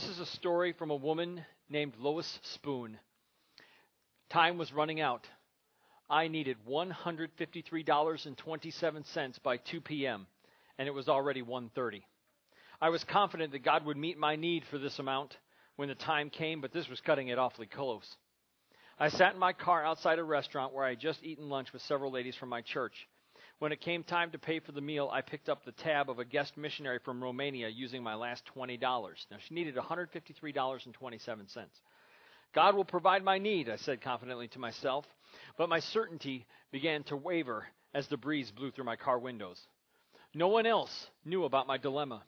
This is a story from a woman named Lois Spoon. Time was running out. I needed $153.27 by 2 p.m., and it was already 1:30. I was confident that God would meet my need for this amount when the time came, but this was cutting it awfully close. I sat in my car outside a restaurant where I had just eaten lunch with several ladies from my church. When it came time to pay for the meal, I picked up the tab of a guest missionary from Romania using my last $20. Now, she needed $153.27. God will provide my need, I said confidently to myself, but my certainty began to waver as the breeze blew through my car windows. No one else knew about my dilemma.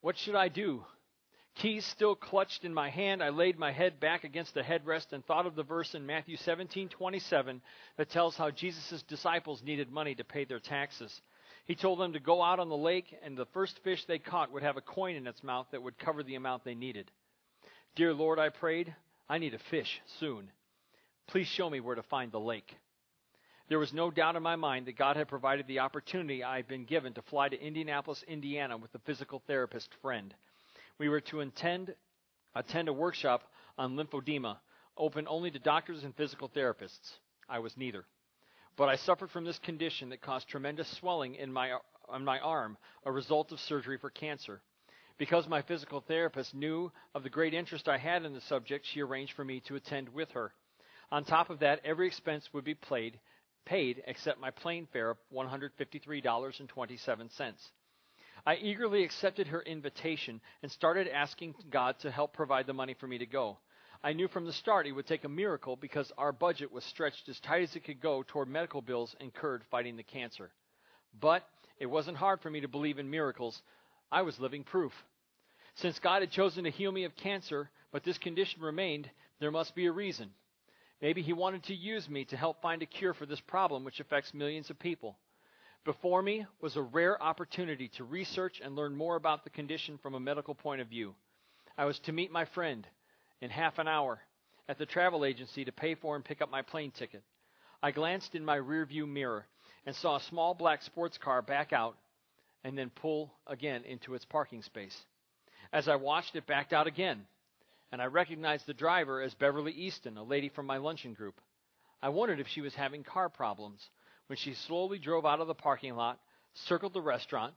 What should I do? Keys still clutched in my hand, I laid my head back against the headrest and thought of the verse in Matthew 17:27 that tells how Jesus' disciples needed money to pay their taxes. He told them to go out on the lake and the first fish they caught would have a coin in its mouth that would cover the amount they needed. Dear Lord, I prayed, I need a fish soon. Please show me where to find the lake. There was no doubt in my mind that God had provided the opportunity I had been given to fly to Indianapolis, Indiana with a physical therapist friend. We were to attend, attend a workshop on lymphedema, open only to doctors and physical therapists. I was neither. But I suffered from this condition that caused tremendous swelling in my, on my arm, a result of surgery for cancer. Because my physical therapist knew of the great interest I had in the subject, she arranged for me to attend with her. On top of that, every expense would be paid, paid except my plane fare of $153.27. I eagerly accepted her invitation and started asking God to help provide the money for me to go. I knew from the start it would take a miracle because our budget was stretched as tight as it could go toward medical bills incurred fighting the cancer. But it wasn't hard for me to believe in miracles. I was living proof. Since God had chosen to heal me of cancer, but this condition remained, there must be a reason. Maybe He wanted to use me to help find a cure for this problem which affects millions of people. Before me was a rare opportunity to research and learn more about the condition from a medical point of view. I was to meet my friend in half an hour at the travel agency to pay for and pick up my plane ticket. I glanced in my rearview mirror and saw a small black sports car back out and then pull again into its parking space. As I watched, it backed out again, and I recognized the driver as Beverly Easton, a lady from my luncheon group. I wondered if she was having car problems when she slowly drove out of the parking lot, circled the restaurant,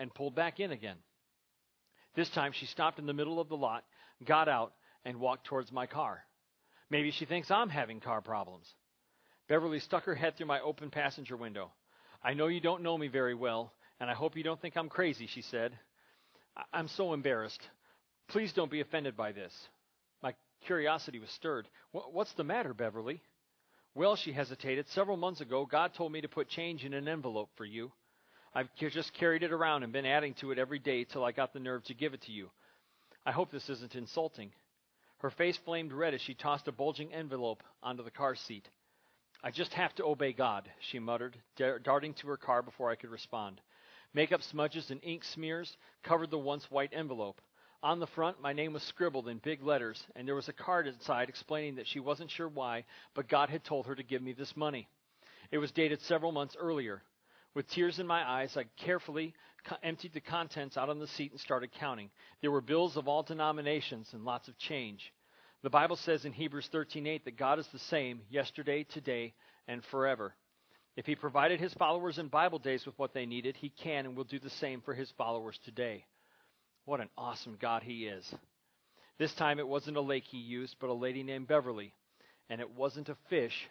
and pulled back in again. This time she stopped in the middle of the lot, got out, and walked towards my car. Maybe she thinks I'm having car problems. Beverly stuck her head through my open passenger window. I know you don't know me very well, and I hope you don't think I'm crazy, she said. I- am so embarrassed. Please don't be offended by this. My curiosity was stirred. What's the matter, Beverly? Well, she hesitated. Several months ago, God told me to put change in an envelope for you. I've just carried it around and been adding to it every day till I got the nerve to give it to you. I hope this isn't insulting. Her face flamed red as she tossed a bulging envelope onto the car seat. I just have to obey God, she muttered, darting to her car before I could respond. Makeup smudges and ink smears covered the once white envelope. On the front, my name was scribbled in big letters, and there was a card inside explaining that she wasn't sure why, but God had told her to give me this money. It was dated several months earlier. With tears in my eyes, I carefully emptied the contents out on the seat and started counting. There were bills of all denominations and lots of change. The Bible says in Hebrews 13:8 that God is the same yesterday, today, and forever. If he provided his followers in Bible days with what they needed, he can and will do the same for his followers today. What an awesome God he is. This time it wasn't a lake he used, but a lady named Beverly. And it wasn't a fish,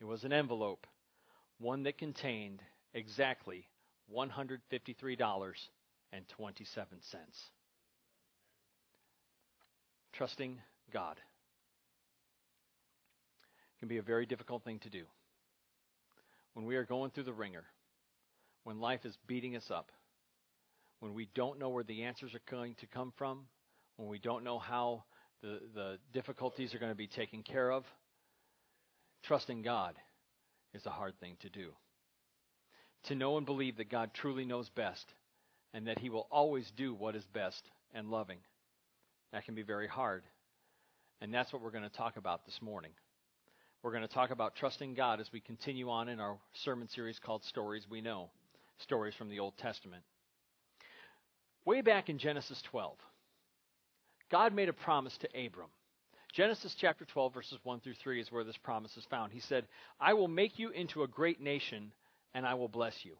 it was an envelope, one that contained exactly $153.27. Trusting God can be a very difficult thing to do. When we are going through the ringer, when life is beating us up, when we don't know where the answers are going to come from, when we don't know how the, the difficulties are going to be taken care of, trusting God is a hard thing to do. To know and believe that God truly knows best and that He will always do what is best and loving, that can be very hard. And that's what we're going to talk about this morning. We're going to talk about trusting God as we continue on in our sermon series called Stories We Know, stories from the Old Testament. Way back in Genesis 12, God made a promise to Abram. Genesis chapter 12, verses 1 through 3 is where this promise is found. He said, I will make you into a great nation, and I will bless you.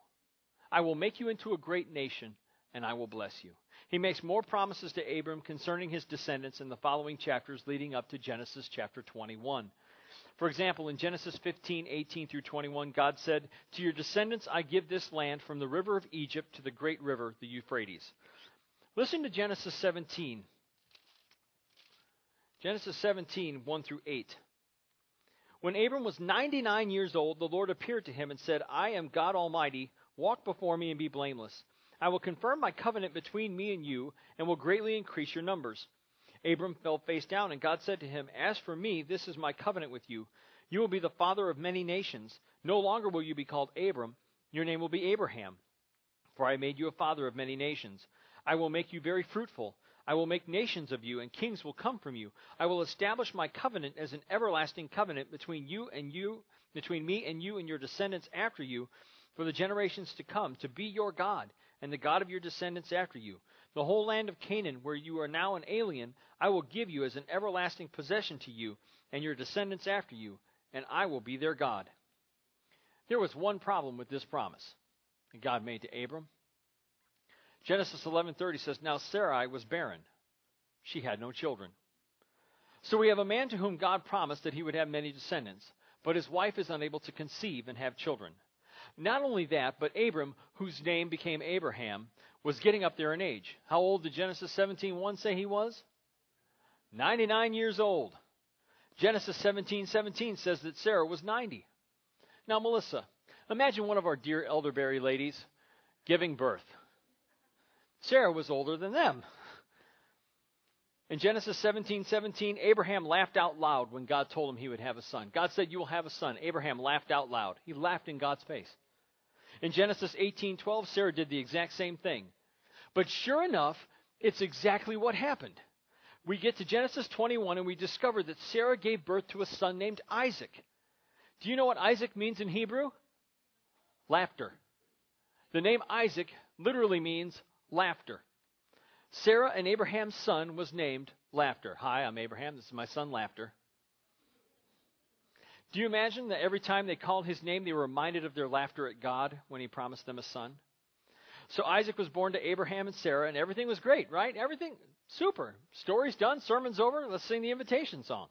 I will make you into a great nation, and I will bless you. He makes more promises to Abram concerning his descendants in the following chapters leading up to Genesis chapter 21. For example, in Genesis 15, 18 through 21, God said, To your descendants I give this land from the river of Egypt to the great river, the Euphrates. Listen to Genesis 17. Genesis 17, 1 through 8. When Abram was 99 years old, the Lord appeared to him and said, I am God Almighty. Walk before me and be blameless. I will confirm my covenant between me and you, and will greatly increase your numbers. Abram fell face down, and God said to him, As for me, this is my covenant with you. You will be the father of many nations. No longer will you be called Abram, your name will be Abraham. For I made you a father of many nations. I will make you very fruitful. I will make nations of you, and kings will come from you. I will establish my covenant as an everlasting covenant between you and you, between me and you and your descendants after you, for the generations to come, to be your God, and the God of your descendants after you. The whole land of Canaan, where you are now an alien, I will give you as an everlasting possession to you and your descendants after you, and I will be their God. There was one problem with this promise that God made to Abram. Genesis 11:30 says, "Now Sarai was barren; she had no children." So we have a man to whom God promised that he would have many descendants, but his wife is unable to conceive and have children. Not only that, but Abram, whose name became Abraham, was getting up there in age. How old did Genesis 17:1 say he was? 99 years old. Genesis 17:17 says that Sarah was 90. Now, Melissa, imagine one of our dear elderberry ladies giving birth. Sarah was older than them. In Genesis 17, 17, Abraham laughed out loud when God told him he would have a son. God said, You will have a son. Abraham laughed out loud. He laughed in God's face. In Genesis 18, 12, Sarah did the exact same thing. But sure enough, it's exactly what happened. We get to Genesis 21 and we discover that Sarah gave birth to a son named Isaac. Do you know what Isaac means in Hebrew? Laughter. The name Isaac literally means laughter. Sarah and Abraham's son was named Laughter. Hi, I'm Abraham. This is my son, Laughter. Do you imagine that every time they called his name, they were reminded of their laughter at God when he promised them a son? So Isaac was born to Abraham and Sarah, and everything was great, right? Everything super. Story's done, sermon's over, let's sing the invitation song.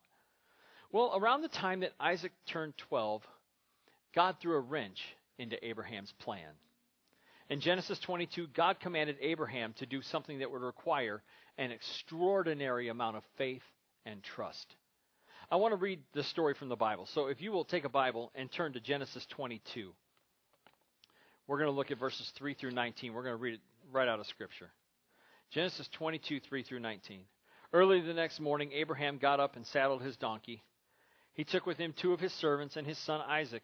Well, around the time that Isaac turned 12, God threw a wrench into Abraham's plan. In Genesis 22, God commanded Abraham to do something that would require an extraordinary amount of faith and trust. I want to read the story from the Bible. So if you will take a Bible and turn to Genesis 22, we're going to look at verses 3 through 19. We're going to read it right out of Scripture. Genesis 22, 3 through 19. Early the next morning, Abraham got up and saddled his donkey. He took with him two of his servants and his son Isaac.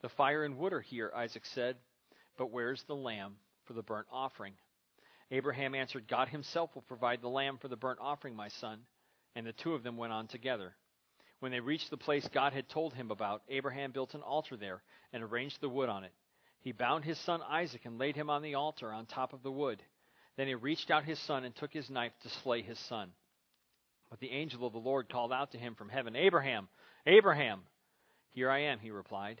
The fire and wood are here, Isaac said, but where's the lamb for the burnt offering? Abraham answered, God himself will provide the lamb for the burnt offering, my son. And the two of them went on together. When they reached the place God had told him about, Abraham built an altar there and arranged the wood on it. He bound his son Isaac and laid him on the altar on top of the wood. Then he reached out his son and took his knife to slay his son. But the angel of the Lord called out to him from heaven, Abraham, Abraham! Here I am, he replied.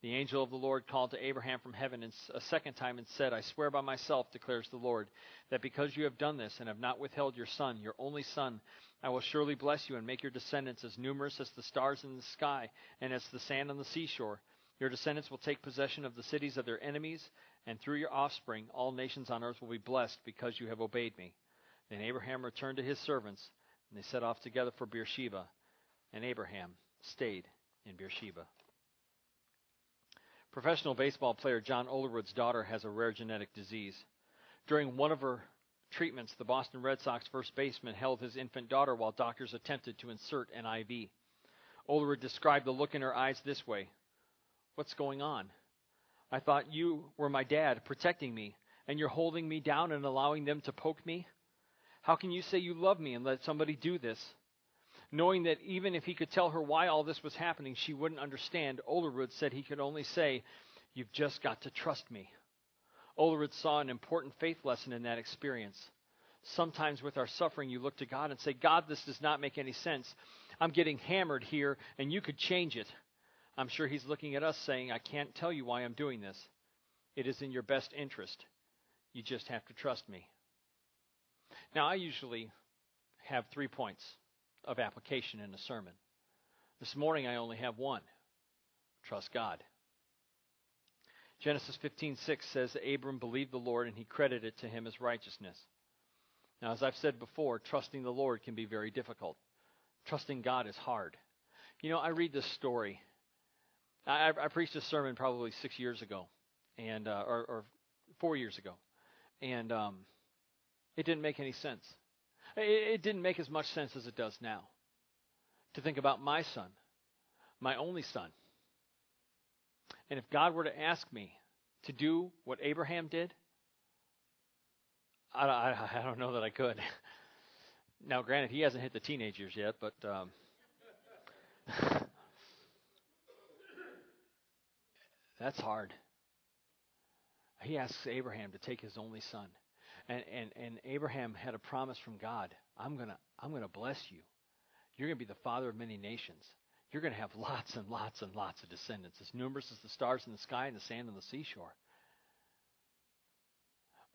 The angel of the Lord called to Abraham from heaven a second time and said, I swear by myself, declares the Lord, that because you have done this and have not withheld your son, your only son, I will surely bless you and make your descendants as numerous as the stars in the sky and as the sand on the seashore. Your descendants will take possession of the cities of their enemies, and through your offspring all nations on earth will be blessed because you have obeyed me. Then Abraham returned to his servants, and they set off together for Beersheba, and Abraham stayed in Beersheba. Professional baseball player John Olerud's daughter has a rare genetic disease. During one of her treatments, the Boston Red Sox first baseman held his infant daughter while doctors attempted to insert an IV. Olerwood described the look in her eyes this way What's going on? I thought you were my dad, protecting me, and you're holding me down and allowing them to poke me? How can you say you love me and let somebody do this? Knowing that even if he could tell her why all this was happening, she wouldn't understand, Olerud said he could only say, You've just got to trust me. Olerud saw an important faith lesson in that experience. Sometimes with our suffering, you look to God and say, God, this does not make any sense. I'm getting hammered here, and you could change it. I'm sure He's looking at us saying, I can't tell you why I'm doing this. It is in your best interest. You just have to trust me. Now, I usually have three points of application in a sermon. This morning I only have one. Trust God. Genesis 15:6 says Abram believed the Lord and he credited it to him as righteousness. Now as I've said before, trusting the Lord can be very difficult. Trusting God is hard. You know, I read this story. I, I preached a sermon probably six years ago, and uh, or, or, four years ago, and um, it didn't make any sense. It, it didn't make as much sense as it does now. To think about my son, my only son. And if God were to ask me to do what Abraham did, I, I, I don't know that I could. now, granted, he hasn't hit the teenagers yet, but um, that's hard. He asks Abraham to take his only son and, and, and Abraham had a promise from God I'm going to I'm going to bless you. You're going to be the father of many nations. You're going to have lots and lots and lots of descendants, as numerous as the stars in the sky and the sand on the seashore.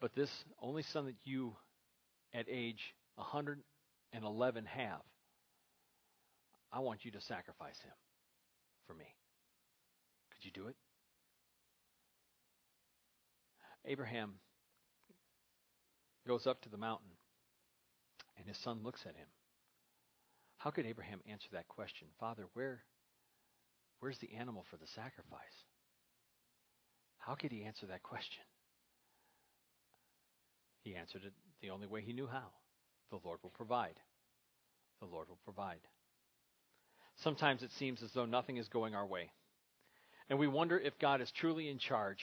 But this only son that you, at age 111, have, I want you to sacrifice him for me. Could you do it? Abraham goes up to the mountain, and his son looks at him. How could Abraham answer that question? Father, where, where's the animal for the sacrifice? How could he answer that question? He answered it the only way he knew how. The Lord will provide. The Lord will provide. Sometimes it seems as though nothing is going our way. And we wonder if God is truly in charge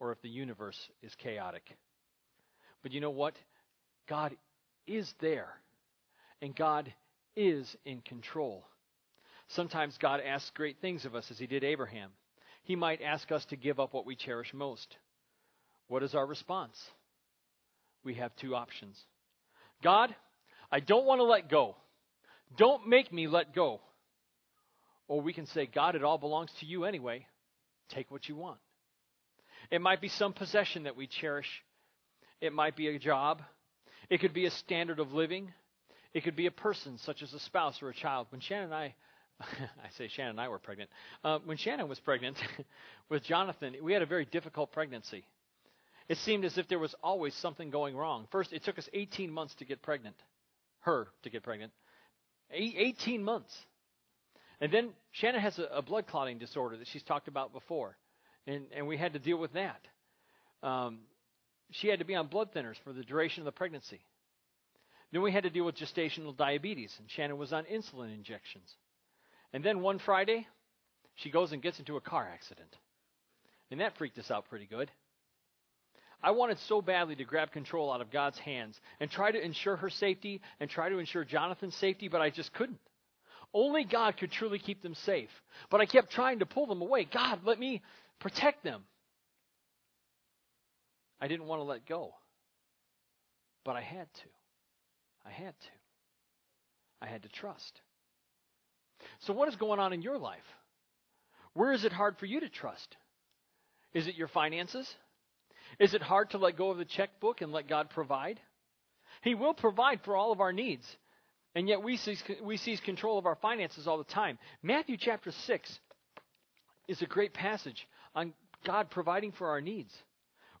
or if the universe is chaotic. But you know what? God is there, and God is in control. Sometimes God asks great things of us, as he did Abraham. He might ask us to give up what we cherish most. What is our response? We have two options God, I don't want to let go. Don't make me let go. Or we can say, God, it all belongs to you anyway. Take what you want. It might be some possession that we cherish it might be a job. It could be a standard of living. It could be a person, such as a spouse or a child. When Shannon and I, I say Shannon and I were pregnant. Uh, when Shannon was pregnant with Jonathan, we had a very difficult pregnancy. It seemed as if there was always something going wrong. First, it took us 18 months to get pregnant, her to get pregnant. 18 months. And then Shannon has a, a blood clotting disorder that she's talked about before, and, and we had to deal with that. Um, she had to be on blood thinners for the duration of the pregnancy. Then we had to deal with gestational diabetes, and Shannon was on insulin injections. And then one Friday, she goes and gets into a car accident. And that freaked us out pretty good. I wanted so badly to grab control out of God's hands and try to ensure her safety and try to ensure Jonathan's safety, but I just couldn't. Only God could truly keep them safe. But I kept trying to pull them away. God, let me protect them. I didn't want to let go. But I had to. I had to. I had to trust. So, what is going on in your life? Where is it hard for you to trust? Is it your finances? Is it hard to let go of the checkbook and let God provide? He will provide for all of our needs. And yet we seize, we seize control of our finances all the time. Matthew chapter 6 is a great passage on God providing for our needs.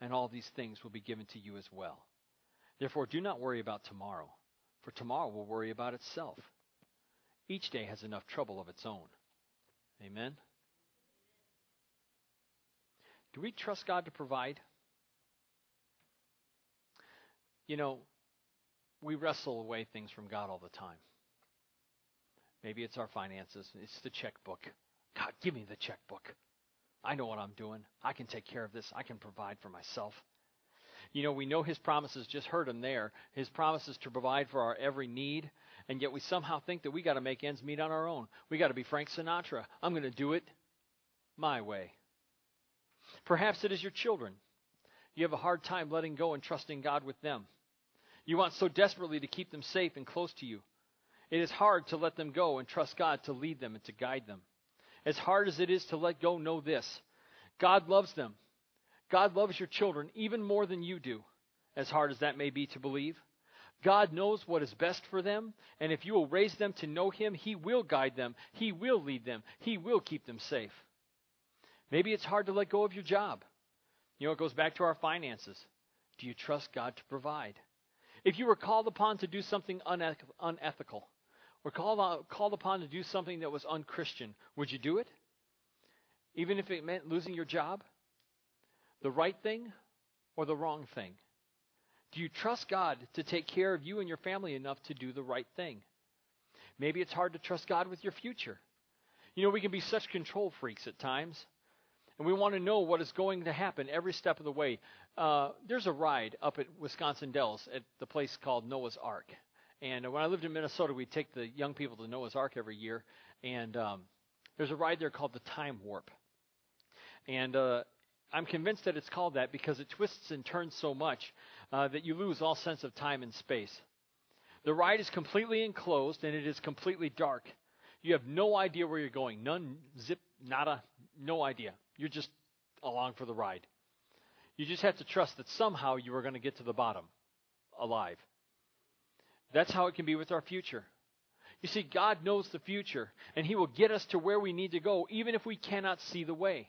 and all these things will be given to you as well. Therefore, do not worry about tomorrow, for tomorrow will worry about itself. Each day has enough trouble of its own. Amen? Do we trust God to provide? You know, we wrestle away things from God all the time. Maybe it's our finances, it's the checkbook. God, give me the checkbook. I know what I'm doing. I can take care of this. I can provide for myself. You know, we know His promises, just heard Him there. His promises to provide for our every need and yet we somehow think that we got to make ends meet on our own. We got to be Frank Sinatra. I'm going to do it my way. Perhaps it is your children. You have a hard time letting go and trusting God with them. You want so desperately to keep them safe and close to you. It is hard to let them go and trust God to lead them and to guide them. As hard as it is to let go, know this God loves them. God loves your children even more than you do, as hard as that may be to believe. God knows what is best for them, and if you will raise them to know Him, He will guide them, He will lead them, He will keep them safe. Maybe it's hard to let go of your job. You know, it goes back to our finances. Do you trust God to provide? If you were called upon to do something unethical, or called, called upon to do something that was unchristian, would you do it? Even if it meant losing your job? The right thing or the wrong thing? Do you trust God to take care of you and your family enough to do the right thing? Maybe it's hard to trust God with your future. You know, we can be such control freaks at times, and we want to know what is going to happen every step of the way. Uh, there's a ride up at Wisconsin Dells at the place called Noah's Ark. And when I lived in Minnesota, we'd take the young people to Noah's Ark every year, and um, there's a ride there called the Time Warp. And uh, I'm convinced that it's called that because it twists and turns so much uh, that you lose all sense of time and space. The ride is completely enclosed and it is completely dark. You have no idea where you're going. None, zip, nada, no idea. You're just along for the ride. You just have to trust that somehow you are going to get to the bottom alive. That's how it can be with our future. You see, God knows the future, and He will get us to where we need to go, even if we cannot see the way.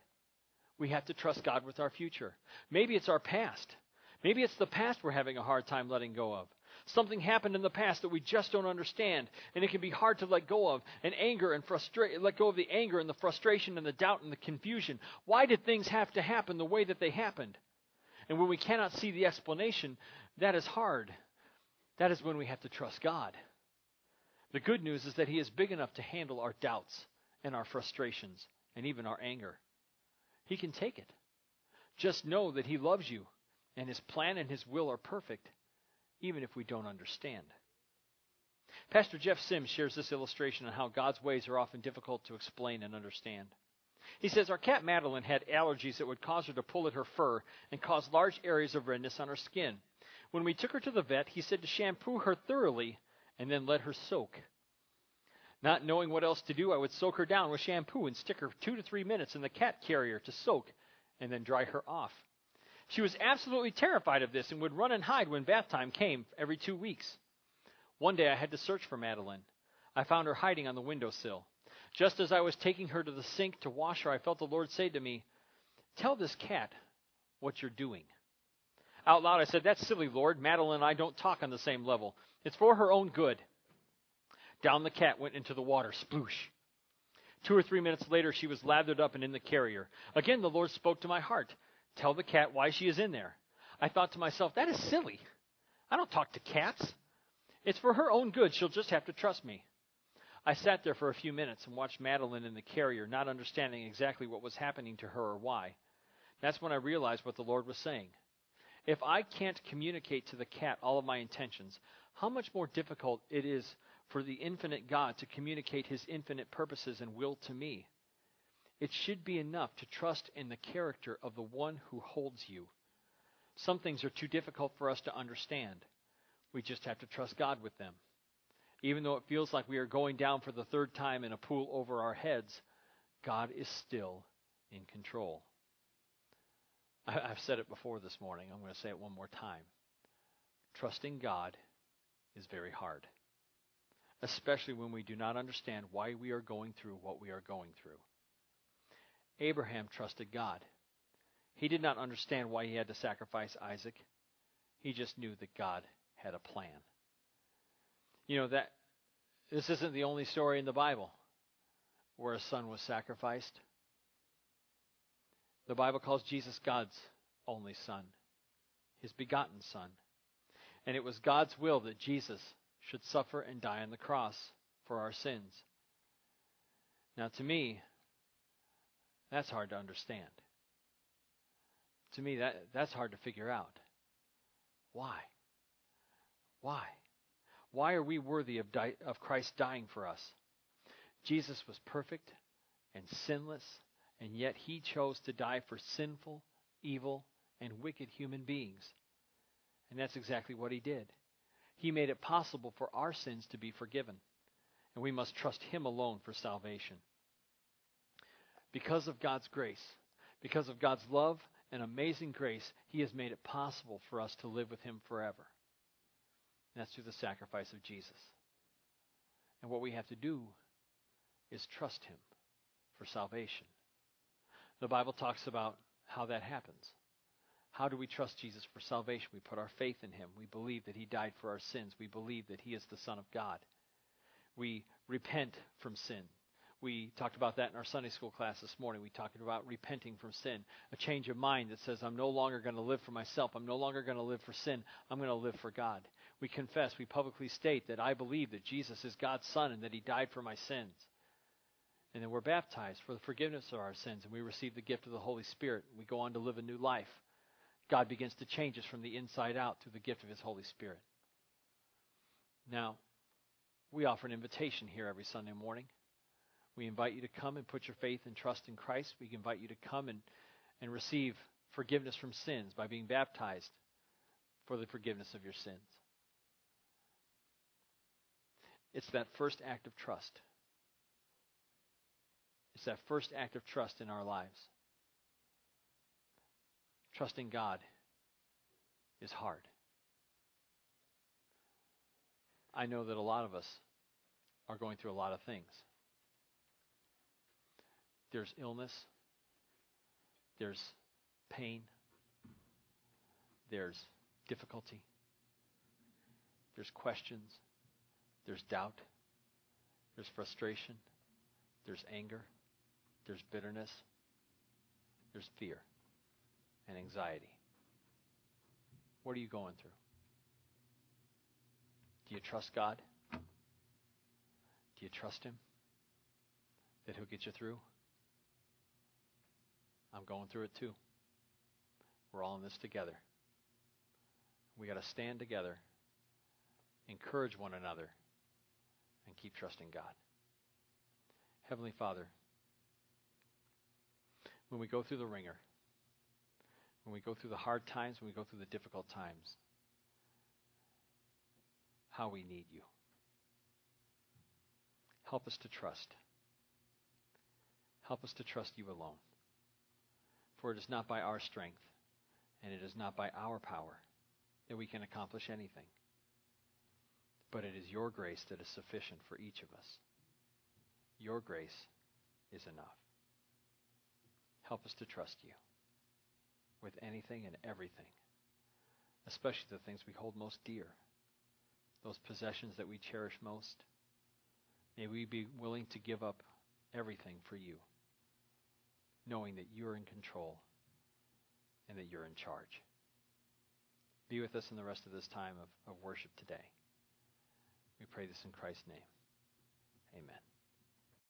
We have to trust God with our future. Maybe it's our past. Maybe it's the past we're having a hard time letting go of. Something happened in the past that we just don't understand, and it can be hard to let go of. And anger and frustration, let go of the anger and the frustration and the doubt and the confusion. Why did things have to happen the way that they happened? And when we cannot see the explanation, that is hard. That is when we have to trust God. The good news is that He is big enough to handle our doubts and our frustrations and even our anger. He can take it. Just know that He loves you and His plan and His will are perfect, even if we don't understand. Pastor Jeff Sims shares this illustration on how God's ways are often difficult to explain and understand. He says, Our cat Madeline had allergies that would cause her to pull at her fur and cause large areas of redness on her skin. When we took her to the vet, he said to shampoo her thoroughly and then let her soak. Not knowing what else to do, I would soak her down with shampoo and stick her two to three minutes in the cat carrier to soak and then dry her off. She was absolutely terrified of this and would run and hide when bath time came every two weeks. One day I had to search for Madeline. I found her hiding on the windowsill. Just as I was taking her to the sink to wash her, I felt the Lord say to me, Tell this cat what you're doing. Out loud, I said, That's silly, Lord. Madeline and I don't talk on the same level. It's for her own good. Down the cat went into the water, sploosh. Two or three minutes later, she was lathered up and in the carrier. Again, the Lord spoke to my heart Tell the cat why she is in there. I thought to myself, That is silly. I don't talk to cats. It's for her own good. She'll just have to trust me. I sat there for a few minutes and watched Madeline in the carrier, not understanding exactly what was happening to her or why. That's when I realized what the Lord was saying. If I can't communicate to the cat all of my intentions, how much more difficult it is for the infinite God to communicate his infinite purposes and will to me. It should be enough to trust in the character of the one who holds you. Some things are too difficult for us to understand. We just have to trust God with them. Even though it feels like we are going down for the third time in a pool over our heads, God is still in control. I've said it before this morning. I'm going to say it one more time. Trusting God is very hard, especially when we do not understand why we are going through what we are going through. Abraham trusted God. He did not understand why he had to sacrifice Isaac. He just knew that God had a plan. You know that this isn't the only story in the Bible where a son was sacrificed. The Bible calls Jesus God's only son, his begotten son. And it was God's will that Jesus should suffer and die on the cross for our sins. Now, to me, that's hard to understand. To me, that, that's hard to figure out. Why? Why? Why are we worthy of, di- of Christ dying for us? Jesus was perfect and sinless, and yet he chose to die for sinful, evil, and wicked human beings. And that's exactly what he did. He made it possible for our sins to be forgiven, and we must trust him alone for salvation. Because of God's grace, because of God's love and amazing grace, he has made it possible for us to live with him forever. And that's through the sacrifice of Jesus. And what we have to do is trust Him for salvation. The Bible talks about how that happens. How do we trust Jesus for salvation? We put our faith in Him. We believe that He died for our sins. We believe that He is the Son of God. We repent from sin. We talked about that in our Sunday school class this morning. We talked about repenting from sin, a change of mind that says, I'm no longer going to live for myself. I'm no longer going to live for sin. I'm going to live for God we confess, we publicly state that I believe that Jesus is God's Son and that He died for my sins. And then we're baptized for the forgiveness of our sins, and we receive the gift of the Holy Spirit. We go on to live a new life. God begins to change us from the inside out through the gift of His Holy Spirit. Now, we offer an invitation here every Sunday morning. We invite you to come and put your faith and trust in Christ. We invite you to come and, and receive forgiveness from sins by being baptized for the forgiveness of your sins. It's that first act of trust. It's that first act of trust in our lives. Trusting God is hard. I know that a lot of us are going through a lot of things. There's illness, there's pain, there's difficulty, there's questions, there's doubt. There's frustration. There's anger. There's bitterness. There's fear and anxiety. What are you going through? Do you trust God? Do you trust Him that He'll get you through? I'm going through it too. We're all in this together. We got to stand together, encourage one another and keep trusting God. Heavenly Father, when we go through the ringer, when we go through the hard times, when we go through the difficult times, how we need you. Help us to trust. Help us to trust you alone. For it is not by our strength, and it is not by our power that we can accomplish anything but it is your grace that is sufficient for each of us. Your grace is enough. Help us to trust you with anything and everything. especially the things we hold most dear, those possessions that we cherish most. May we be willing to give up everything for you, knowing that you're in control and that you're in charge. Be with us in the rest of this time of, of worship today. We pray this in Christ's name.